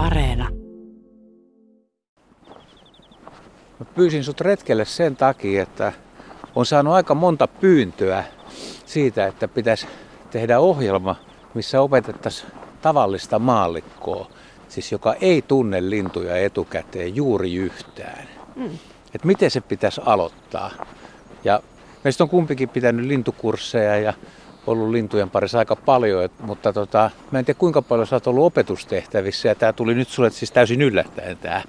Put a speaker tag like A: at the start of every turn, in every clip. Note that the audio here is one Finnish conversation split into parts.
A: Areena.
B: Mä pyysin sut retkelle sen takia, että on saanut aika monta pyyntöä siitä, että pitäisi tehdä ohjelma, missä opetettaisiin tavallista maallikkoa, siis joka ei tunne lintuja etukäteen juuri yhtään. Mm. Että miten se pitäisi aloittaa. Ja meistä on kumpikin pitänyt lintukursseja ja ollut lintujen parissa aika paljon, mutta tota, mä en tiedä kuinka paljon sä oot ollut opetustehtävissä ja tämä tuli nyt sulle siis täysin yllättäen tämä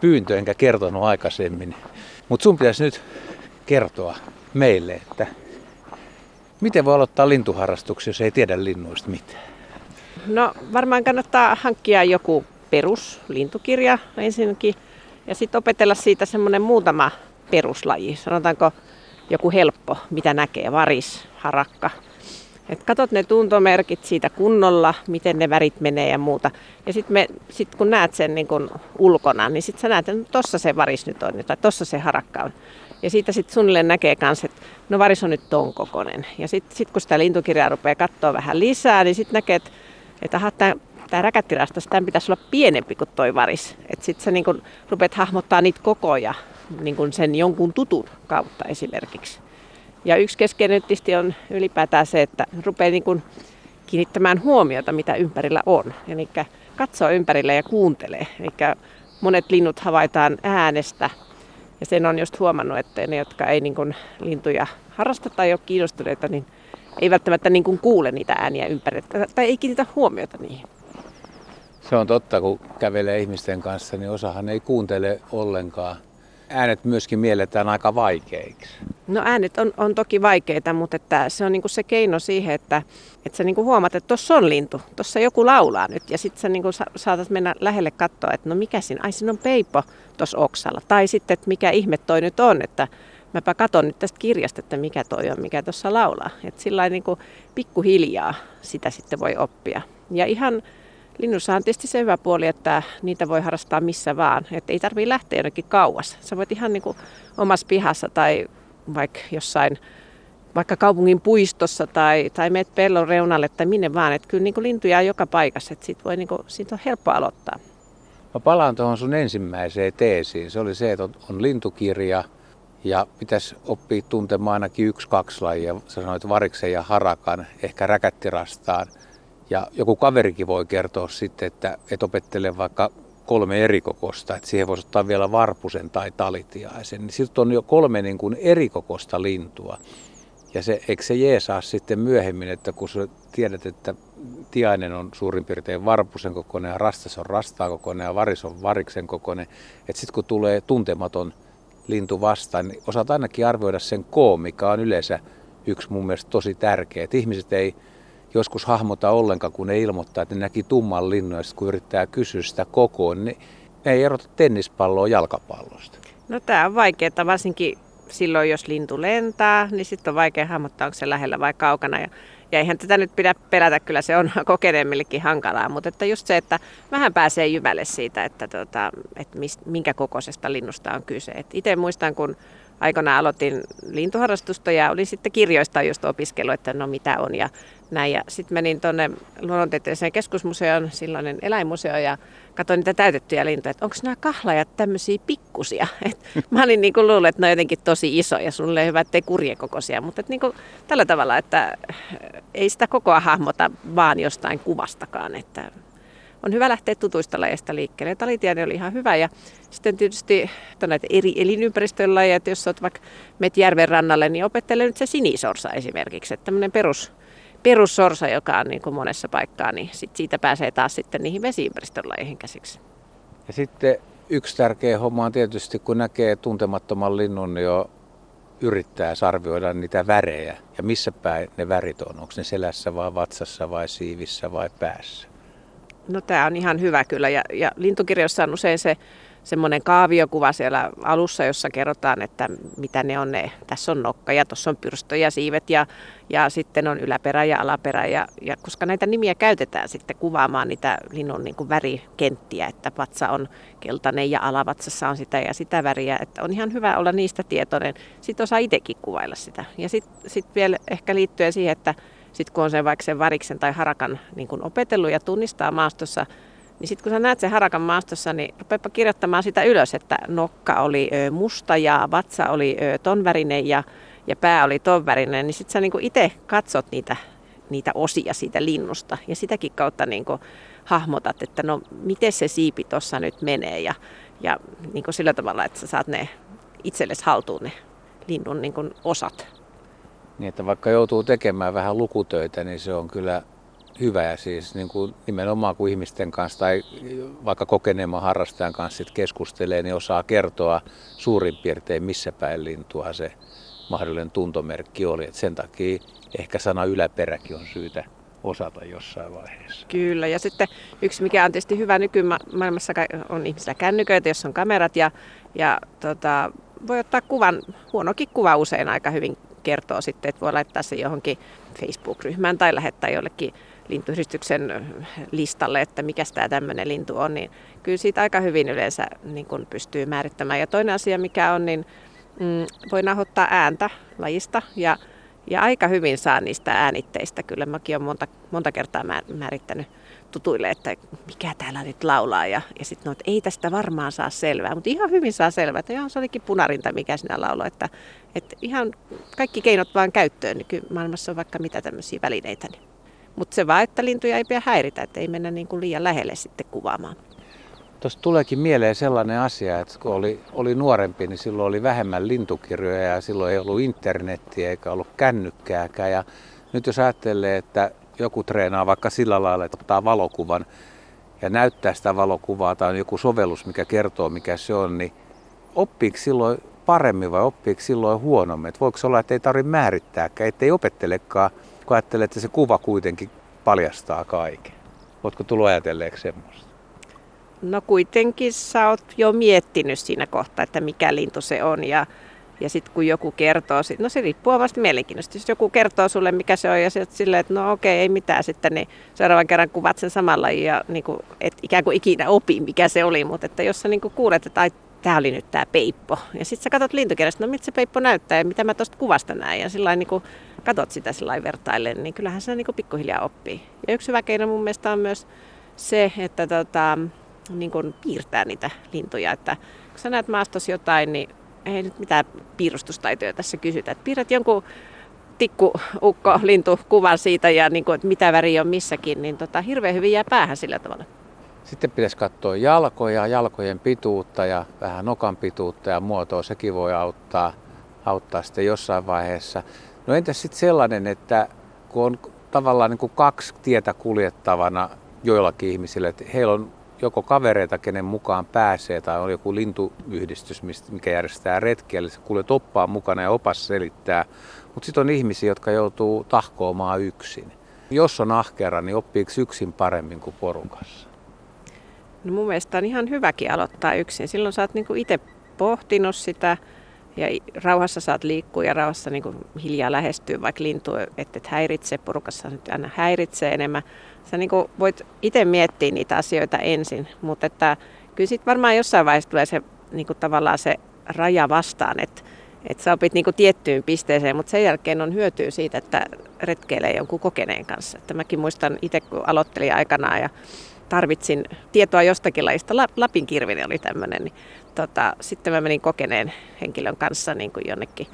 B: pyyntö, enkä kertonut aikaisemmin. Mutta sun pitäisi nyt kertoa meille, että miten voi aloittaa lintuharrastuksia, jos ei tiedä linnuista mitään?
C: No varmaan kannattaa hankkia joku peruslintukirja ensinnäkin ja sitten opetella siitä semmoinen muutama peruslaji. Sanotaanko joku helppo, mitä näkee, varis, harakka. Et katot ne tuntomerkit siitä kunnolla, miten ne värit menee ja muuta. Ja sitten sit kun näet sen niin kun ulkona, niin sitten sä näet, että tossa se varis nyt on, tai tossa se harakka on. Ja siitä sitten suunnilleen näkee myös, että no varis on nyt ton kokonen. Ja sitten sit kun sitä lintukirjaa rupeaa katsoa vähän lisää, niin sitten näkee, että, aha, tämä tämä räkättirastas, tämän pitäisi olla pienempi kuin toi varis. Että sitten sä niin kun rupeat hahmottaa niitä kokoja niin kun sen jonkun tutun kautta esimerkiksi. Ja yksi keskeinen tietysti on ylipäätään se, että rupeaa niin kun kiinnittämään huomiota, mitä ympärillä on. Eli katsoo ympärille ja kuuntelee. Eli monet linnut havaitaan äänestä. Ja sen on just huomannut, että ne, jotka ei niin kun lintuja harrasta tai ole kiinnostuneita, niin ei välttämättä niin kuin kuule niitä ääniä ympärillä tai ei kiinnitä huomiota niihin.
B: Se on totta, kun kävelee ihmisten kanssa, niin osahan ei kuuntele ollenkaan. Äänet myöskin mielletään aika vaikeiksi.
C: No äänet on, on toki vaikeita, mutta että se on niinku se keino siihen, että, että sä niinku huomaat, että tuossa on lintu, tuossa joku laulaa nyt. Ja sitten sä niinku sa- saatat mennä lähelle katsoa, että no mikä siinä, ai siinä on peipo tuossa oksalla. Tai sitten, että mikä ihme toi nyt on, että mäpä katon nyt tästä kirjasta, että mikä toi on, mikä tuossa laulaa. Että sillä niinku pikkuhiljaa sitä sitten voi oppia. Ja ihan Linnussa on tietysti se hyvä puoli, että niitä voi harrastaa missä vaan. Että ei tarvitse lähteä jonnekin kauas. Sä voit ihan niin kuin omassa pihassa tai vaikka jossain vaikka kaupungin puistossa tai, tai meet pellon reunalle tai minne vaan. Että kyllä niin kuin lintuja on joka paikassa, että siitä, voi niin kuin, siitä on helppo aloittaa.
B: Mä palaan tuohon sun ensimmäiseen teesiin. Se oli se, että on, on lintukirja ja pitäisi oppia tuntemaan ainakin yksi, kaksi lajia. Sanoit variksen ja harakan, ehkä räkättirastaan. Ja joku kaverikin voi kertoa sitten, että et opettele vaikka kolme eri kokosta, että siihen voisi ottaa vielä varpusen tai talitiaisen. Niin siltä on jo kolme niin kuin erikokosta lintua. Ja se, eikö se jeesaa sitten myöhemmin, että kun sä tiedät, että tiainen on suurin piirtein varpusen kokoinen ja rastas on rastaa kokoinen ja varis on variksen kokoinen, että sitten kun tulee tuntematon lintu vastaan, niin osaat ainakin arvioida sen koon, mikä on yleensä yksi mun mielestä tosi tärkeä. Että ihmiset ei joskus hahmota ollenkaan, kun ne ilmoittaa, että ne näki tumman linnun kun yrittää kysyä sitä kokoon, niin ne ei erota tennispalloa jalkapallosta.
C: No tämä on vaikeaa, varsinkin silloin jos lintu lentää, niin sitten on vaikea hahmottaa, onko se lähellä vai kaukana. Ja, ja eihän tätä nyt pidä pelätä, kyllä se on kokeneemmillekin hankalaa, mutta että just se, että vähän pääsee jyvälle siitä, että, tota, että mist, minkä kokoisesta linnusta on kyse. Itse muistan, kun aikoinaan aloitin lintuharrastusta ja olin sitten kirjoista just opiskellut, että no mitä on ja näin. Ja sitten menin tuonne luonnontieteelliseen keskusmuseoon, silloinen eläinmuseo, ja katsoin niitä täytettyjä lintuja, että onko nämä kahlajat tämmöisiä pikkusia. Et mä olin niin luullut, että ne on jotenkin tosi isoja, sulle hyvä, ettei kurjen kokoisia, mutta et niin kuin tällä tavalla, että ei sitä kokoa hahmota vaan jostain kuvastakaan, että on hyvä lähteä tutuista lajeista liikkeelle. Talitiainen oli ihan hyvä ja sitten tietysti näitä eri elinympäristöjen lajeja, että jos olet vaikka met järven rannalle, niin opettele nyt se sinisorsa esimerkiksi, että tämmöinen perus, perussorsa, joka on niin kuin monessa paikkaa, niin sit siitä pääsee taas sitten niihin vesiympäristön lajeihin käsiksi.
B: Ja sitten yksi tärkeä homma on tietysti, kun näkee tuntemattoman linnun, niin jo yrittää arvioida niitä värejä ja missä päin ne värit on. Onko ne selässä vai vatsassa vai siivissä vai päässä?
C: No tämä on ihan hyvä kyllä ja, ja lintukirjoissa on usein se semmoinen kaaviokuva siellä alussa, jossa kerrotaan, että mitä ne on ne. Tässä on nokka ja tuossa on pyrstö ja siivet ja, ja sitten on yläperä ja alaperä. Ja, ja koska näitä nimiä käytetään sitten kuvaamaan niitä linnun niin kuin värikenttiä, että vatsa on keltainen ja alavatsassa on sitä ja sitä väriä, että on ihan hyvä olla niistä tietoinen. Sitten osaa itsekin kuvailla sitä. Ja sitten sit vielä ehkä liittyen siihen, että sitten kun on se vaikka sen variksen tai harakan niin kun opetellut ja tunnistaa maastossa Niin sitten kun sä näet sen harakan maastossa, niin rupeapa kirjoittamaan sitä ylös, että nokka oli musta ja vatsa oli ton värinen ja, ja pää oli ton värinen. Niin sitten sä niinku itse katsot niitä, niitä osia siitä linnusta ja sitäkin kautta niinku hahmotat, että no miten se siipi tuossa nyt menee ja, ja niinku sillä tavalla, että sä saat ne itsellesi haltuun ne linnun niinku osat.
B: Niin, että vaikka joutuu tekemään vähän lukutöitä, niin se on kyllä hyvä ja siis niin kuin nimenomaan kun ihmisten kanssa tai vaikka kokeneemman harrastajan kanssa sit keskustelee, niin osaa kertoa suurin piirtein missä päin lintua se mahdollinen tuntomerkki oli. Et sen takia ehkä sana yläperäkin on syytä osata jossain vaiheessa.
C: Kyllä, ja sitten yksi mikä on tietysti hyvä nykymaailmassa on ihmisillä kännyköitä, jos on kamerat ja, ja tota, voi ottaa kuvan, huonokin kuva usein aika hyvin kertoo sitten, että voi laittaa se johonkin Facebook-ryhmään tai lähettää jollekin lintuyhdistyksen listalle, että mikä tämä tämmöinen lintu on, niin kyllä siitä aika hyvin yleensä niin kun pystyy määrittämään. Ja toinen asia, mikä on, niin mm, voi nahoittaa ääntä lajista ja, ja aika hyvin saa niistä äänitteistä. Kyllä mäkin olen monta, monta kertaa määrittänyt tutuille, että mikä täällä nyt laulaa. Ja, ja sitten no, että ei tästä varmaan saa selvää, mutta ihan hyvin saa selvää, että ihan se olikin punarinta, mikä sinä lauloi. Että, että ihan kaikki keinot vaan käyttöön, niin kyllä maailmassa on vaikka mitä tämmöisiä välineitä. Niin. Mutta se vaan, että lintuja ei pidä häiritä, että ei mennä niin kuin liian lähelle sitten kuvaamaan.
B: Tuosta tuleekin mieleen sellainen asia, että kun oli, oli nuorempi, niin silloin oli vähemmän lintukirjoja ja silloin ei ollut internettiä eikä ollut kännykkääkään. Ja nyt jos ajattelee, että joku treenaa vaikka sillä lailla, että ottaa valokuvan ja näyttää sitä valokuvaa tai on joku sovellus, mikä kertoo mikä se on, niin oppiiko silloin paremmin vai oppiiko silloin huonommin? Että voiko olla, että ei tarvitse määrittääkään, ettei opettelekaan, kun ajattelee, että se kuva kuitenkin paljastaa kaiken. Oletko tullut ajatelleeksi semmoista?
C: No kuitenkin sä oot jo miettinyt siinä kohtaa, että mikä lintu se on ja ja sitten kun joku kertoo, no se riippuu omasta mielenkiinnosta. Jos joku kertoo sulle, mikä se on, ja sitten silleen, että no okei, ei mitään sitten, niin seuraavan kerran kuvat sen samalla, ja niin kuin, et ikään kuin ikinä opi, mikä se oli. Mutta että jos sä niin kuin kuulet, että ai, tämä oli nyt tämä peippo. Ja sitten sä katsot lintukirjasta, no mitä se peippo näyttää ja mitä mä tuosta kuvasta näen. Ja sillä niin katsot sitä sillä vertaillen, niin kyllähän se niin kuin pikkuhiljaa oppii. Ja yksi hyvä keino mun mielestä on myös se, että tota, niin kuin piirtää niitä lintuja. Että kun sä näet maastossa jotain, niin ei nyt mitään piirustustaitoja tässä kysytä. Et piirrät jonkun tikku, ukko, lintu kuvan siitä ja niin kuin, että mitä väri on missäkin, niin tota, hirveän hyvin jää päähän sillä tavalla.
B: Sitten pitäisi katsoa jalkoja, jalkojen pituutta ja vähän nokan pituutta ja muotoa. Sekin voi auttaa, auttaa sitten jossain vaiheessa. No entäs sitten sellainen, että kun on tavallaan niin kuin kaksi tietä kuljettavana joillakin ihmisillä, että heillä on joko kavereita, kenen mukaan pääsee, tai on joku lintuyhdistys, mikä järjestää retkiä, eli se kuljet oppaan mukana ja opas selittää. Mutta sitten on ihmisiä, jotka joutuu tahkoamaan yksin. Jos on ahkera, niin oppiiko yksin paremmin kuin porukassa?
C: No mun mielestä on ihan hyväkin aloittaa yksin. Silloin sä oot niinku itse pohtinut sitä ja rauhassa saat liikkua ja rauhassa niinku hiljaa lähestyä vaikka lintu, että et häiritse. Porukassa nyt aina häiritsee enemmän sä niin voit itse miettiä niitä asioita ensin, mutta että kyllä sitten varmaan jossain vaiheessa tulee se niin kuin tavallaan se raja vastaan, että että sä opit niinku tiettyyn pisteeseen, mutta sen jälkeen on hyötyä siitä, että retkeilee jonkun kokeneen kanssa. Että mäkin muistan itse, kun aloittelin aikanaan ja tarvitsin tietoa jostakin lajista, Lapin kirvinen oli tämmöinen, niin tota, sitten mä menin kokeneen henkilön kanssa niin kuin jonnekin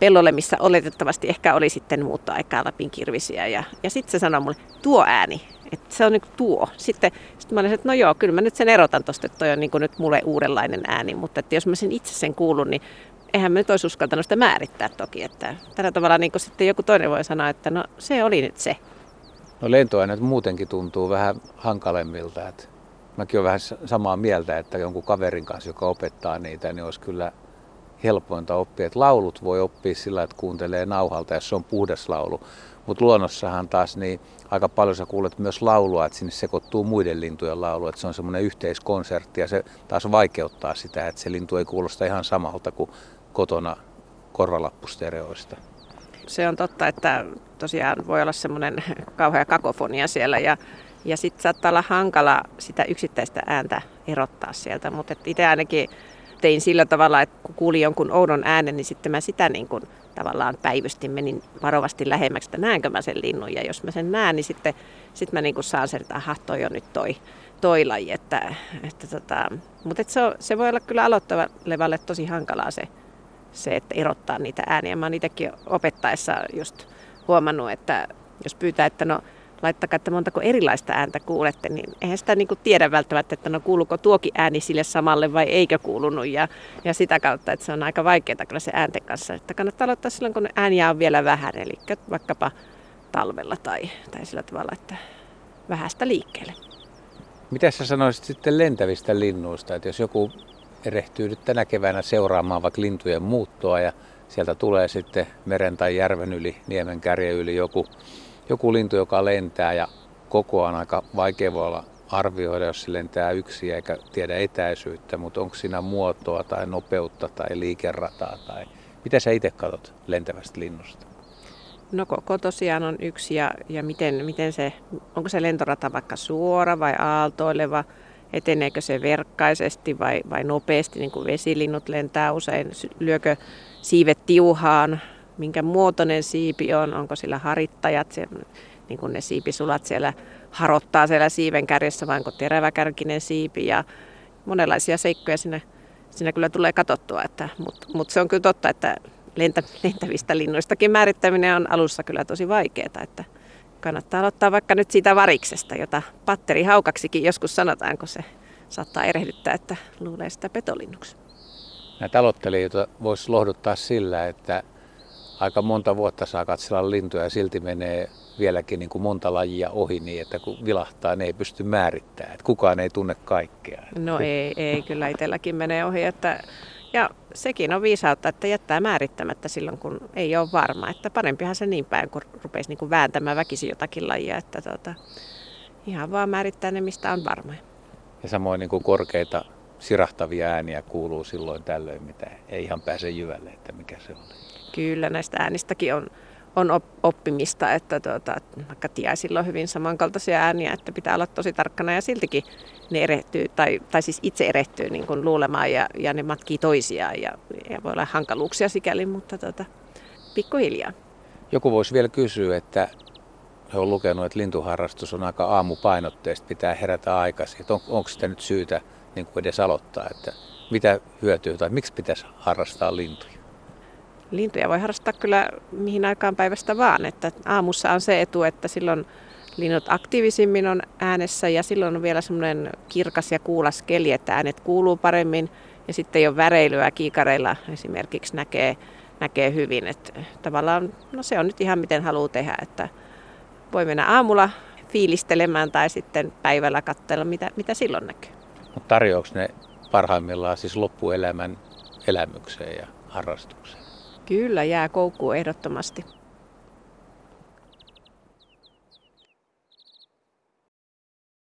C: pellolle, missä oletettavasti ehkä oli sitten muuttoaikaa Lapin kirvisiä. Ja, ja sitten se sanoi mulle, tuo ääni, että se on niin tuo. Sitten, sitten mä olin, että no joo, kyllä mä nyt sen erotan tuosta, että toi on niin nyt mulle uudenlainen ääni. Mutta että jos mä sen itse sen kuulun, niin eihän mä nyt olisi uskaltanut sitä määrittää toki. Että tällä tavalla niin sitten joku toinen voi sanoa, että no se oli nyt se.
B: No lentoaineet muutenkin tuntuu vähän hankalemmilta. Että mäkin olen vähän samaa mieltä, että jonkun kaverin kanssa, joka opettaa niitä, niin olisi kyllä helpointa oppia. Että laulut voi oppia sillä, että kuuntelee nauhalta, jos se on puhdas laulu. Mutta luonnossahan taas niin aika paljon sä kuulet myös laulua, että sinne sekoittuu muiden lintujen laulu, että se on semmoinen yhteiskonsertti ja se taas vaikeuttaa sitä, että se lintu ei kuulosta ihan samalta kuin kotona korvalappustereoista.
C: Se on totta, että tosiaan voi olla semmoinen kauhea kakofonia siellä ja, ja sitten saattaa olla hankala sitä yksittäistä ääntä erottaa sieltä, mutta itse ainakin tein sillä tavalla, että kun kuulin jonkun oudon äänen, niin sitten mä sitä niin kuin tavallaan päivystin, menin varovasti lähemmäksi, että näenkö mä sen linnun. Ja jos mä sen näen, niin sitten sit mä niin kuin saan sen, että aha, toi on nyt toi, toi laji. Että, että tota, mutta et se, on, se voi olla kyllä aloittavalle tosi hankalaa se, se, että erottaa niitä ääniä. Mä oon itsekin opettaessa just huomannut, että jos pyytää, että no laittakaa, että montako erilaista ääntä kuulette, niin eihän sitä niin tiedä välttämättä, että no kuuluuko tuokin ääni sille samalle vai eikö kuulunut. Ja, ja sitä kautta, että se on aika vaikeaa kyllä se äänten kanssa. Että kannattaa aloittaa silloin, kun ääniä on vielä vähän, eli vaikkapa talvella tai, tai sillä tavalla, että vähästä liikkeelle.
B: Mitä sä sanoisit sitten lentävistä linnuista, että jos joku erehtyy nyt tänä keväänä seuraamaan vaikka lintujen muuttoa ja sieltä tulee sitten meren tai järven yli, niemen kärjen yli joku joku lintu, joka lentää ja kokoaan aika vaikea voi olla arvioida, jos se lentää yksi eikä tiedä etäisyyttä, mutta onko siinä muotoa tai nopeutta tai liikerataa tai mitä sä itse katsot lentävästä linnusta?
C: No koko tosiaan on yksi ja, ja miten, miten se, onko se lentorata vaikka suora vai aaltoileva, eteneekö se verkkaisesti vai, vai nopeasti, niin kuin vesilinnut lentää usein, lyökö siivet tiuhaan, minkä muotoinen siipi on, onko sillä harittajat, se, niin kuin ne siipisulat siellä harottaa siellä siiven kärjessä, vai onko teräväkärkinen siipi? Ja monenlaisia seikkoja siinä, siinä kyllä tulee katsottua, mutta mut se on kyllä totta, että lentä, lentävistä linnuistakin määrittäminen on alussa kyllä tosi vaikeaa, että kannattaa aloittaa vaikka nyt siitä variksesta, jota patteri haukaksikin joskus sanotaan, kun se saattaa erehdyttää, että luulee sitä petolinnuksi.
B: Näitä aloittelijoita voisi lohduttaa sillä, että aika monta vuotta saa katsella lintuja ja silti menee vieläkin niin kuin monta lajia ohi niin, että kun vilahtaa, ne ei pysty määrittämään. Että kukaan ei tunne kaikkea.
C: No ei, ei kyllä itselläkin menee ohi. Että, ja sekin on viisautta, että jättää määrittämättä silloin, kun ei ole varma. Että parempihan se niin päin, kun rupeisi niin kuin vääntämään väkisin jotakin lajia. Että tota, ihan vaan määrittää ne, mistä on varma.
B: Ja samoin niin kuin korkeita sirahtavia ääniä kuuluu silloin tällöin, mitä ei ihan pääse jyvälle, että mikä se on.
C: Kyllä näistä äänistäkin on, on oppimista, että tuota, vaikka tiaisilla on hyvin samankaltaisia ääniä, että pitää olla tosi tarkkana ja siltikin ne erehtyy, tai, tai siis itse erehtyy niin kuin luulemaan ja, ja ne matkii toisiaan ja, ja voi olla hankaluuksia sikäli, mutta tuota, pikkuhiljaa.
B: Joku voisi vielä kysyä, että he on lukenut, että lintuharrastus on aika aamupainotteista, pitää herätä aikaisin. Että on, onko sitä nyt syytä niin kuin edes aloittaa, että mitä hyötyy tai miksi pitäisi harrastaa lintuja?
C: Lintuja voi harrastaa kyllä mihin aikaan päivästä vaan. Että aamussa on se etu, että silloin linnut aktiivisimmin on äänessä ja silloin on vielä semmoinen kirkas ja kuulas keli, että äänet kuuluu paremmin ja sitten ole väreilyä kiikareilla esimerkiksi näkee, näkee hyvin. Että tavallaan no se on nyt ihan miten haluaa tehdä, että voi mennä aamulla fiilistelemään tai sitten päivällä katsella, mitä, mitä silloin näkyy.
B: Mutta tarjoako ne parhaimmillaan siis loppuelämän elämykseen ja harrastukseen?
C: Kyllä, jää koukkuun ehdottomasti.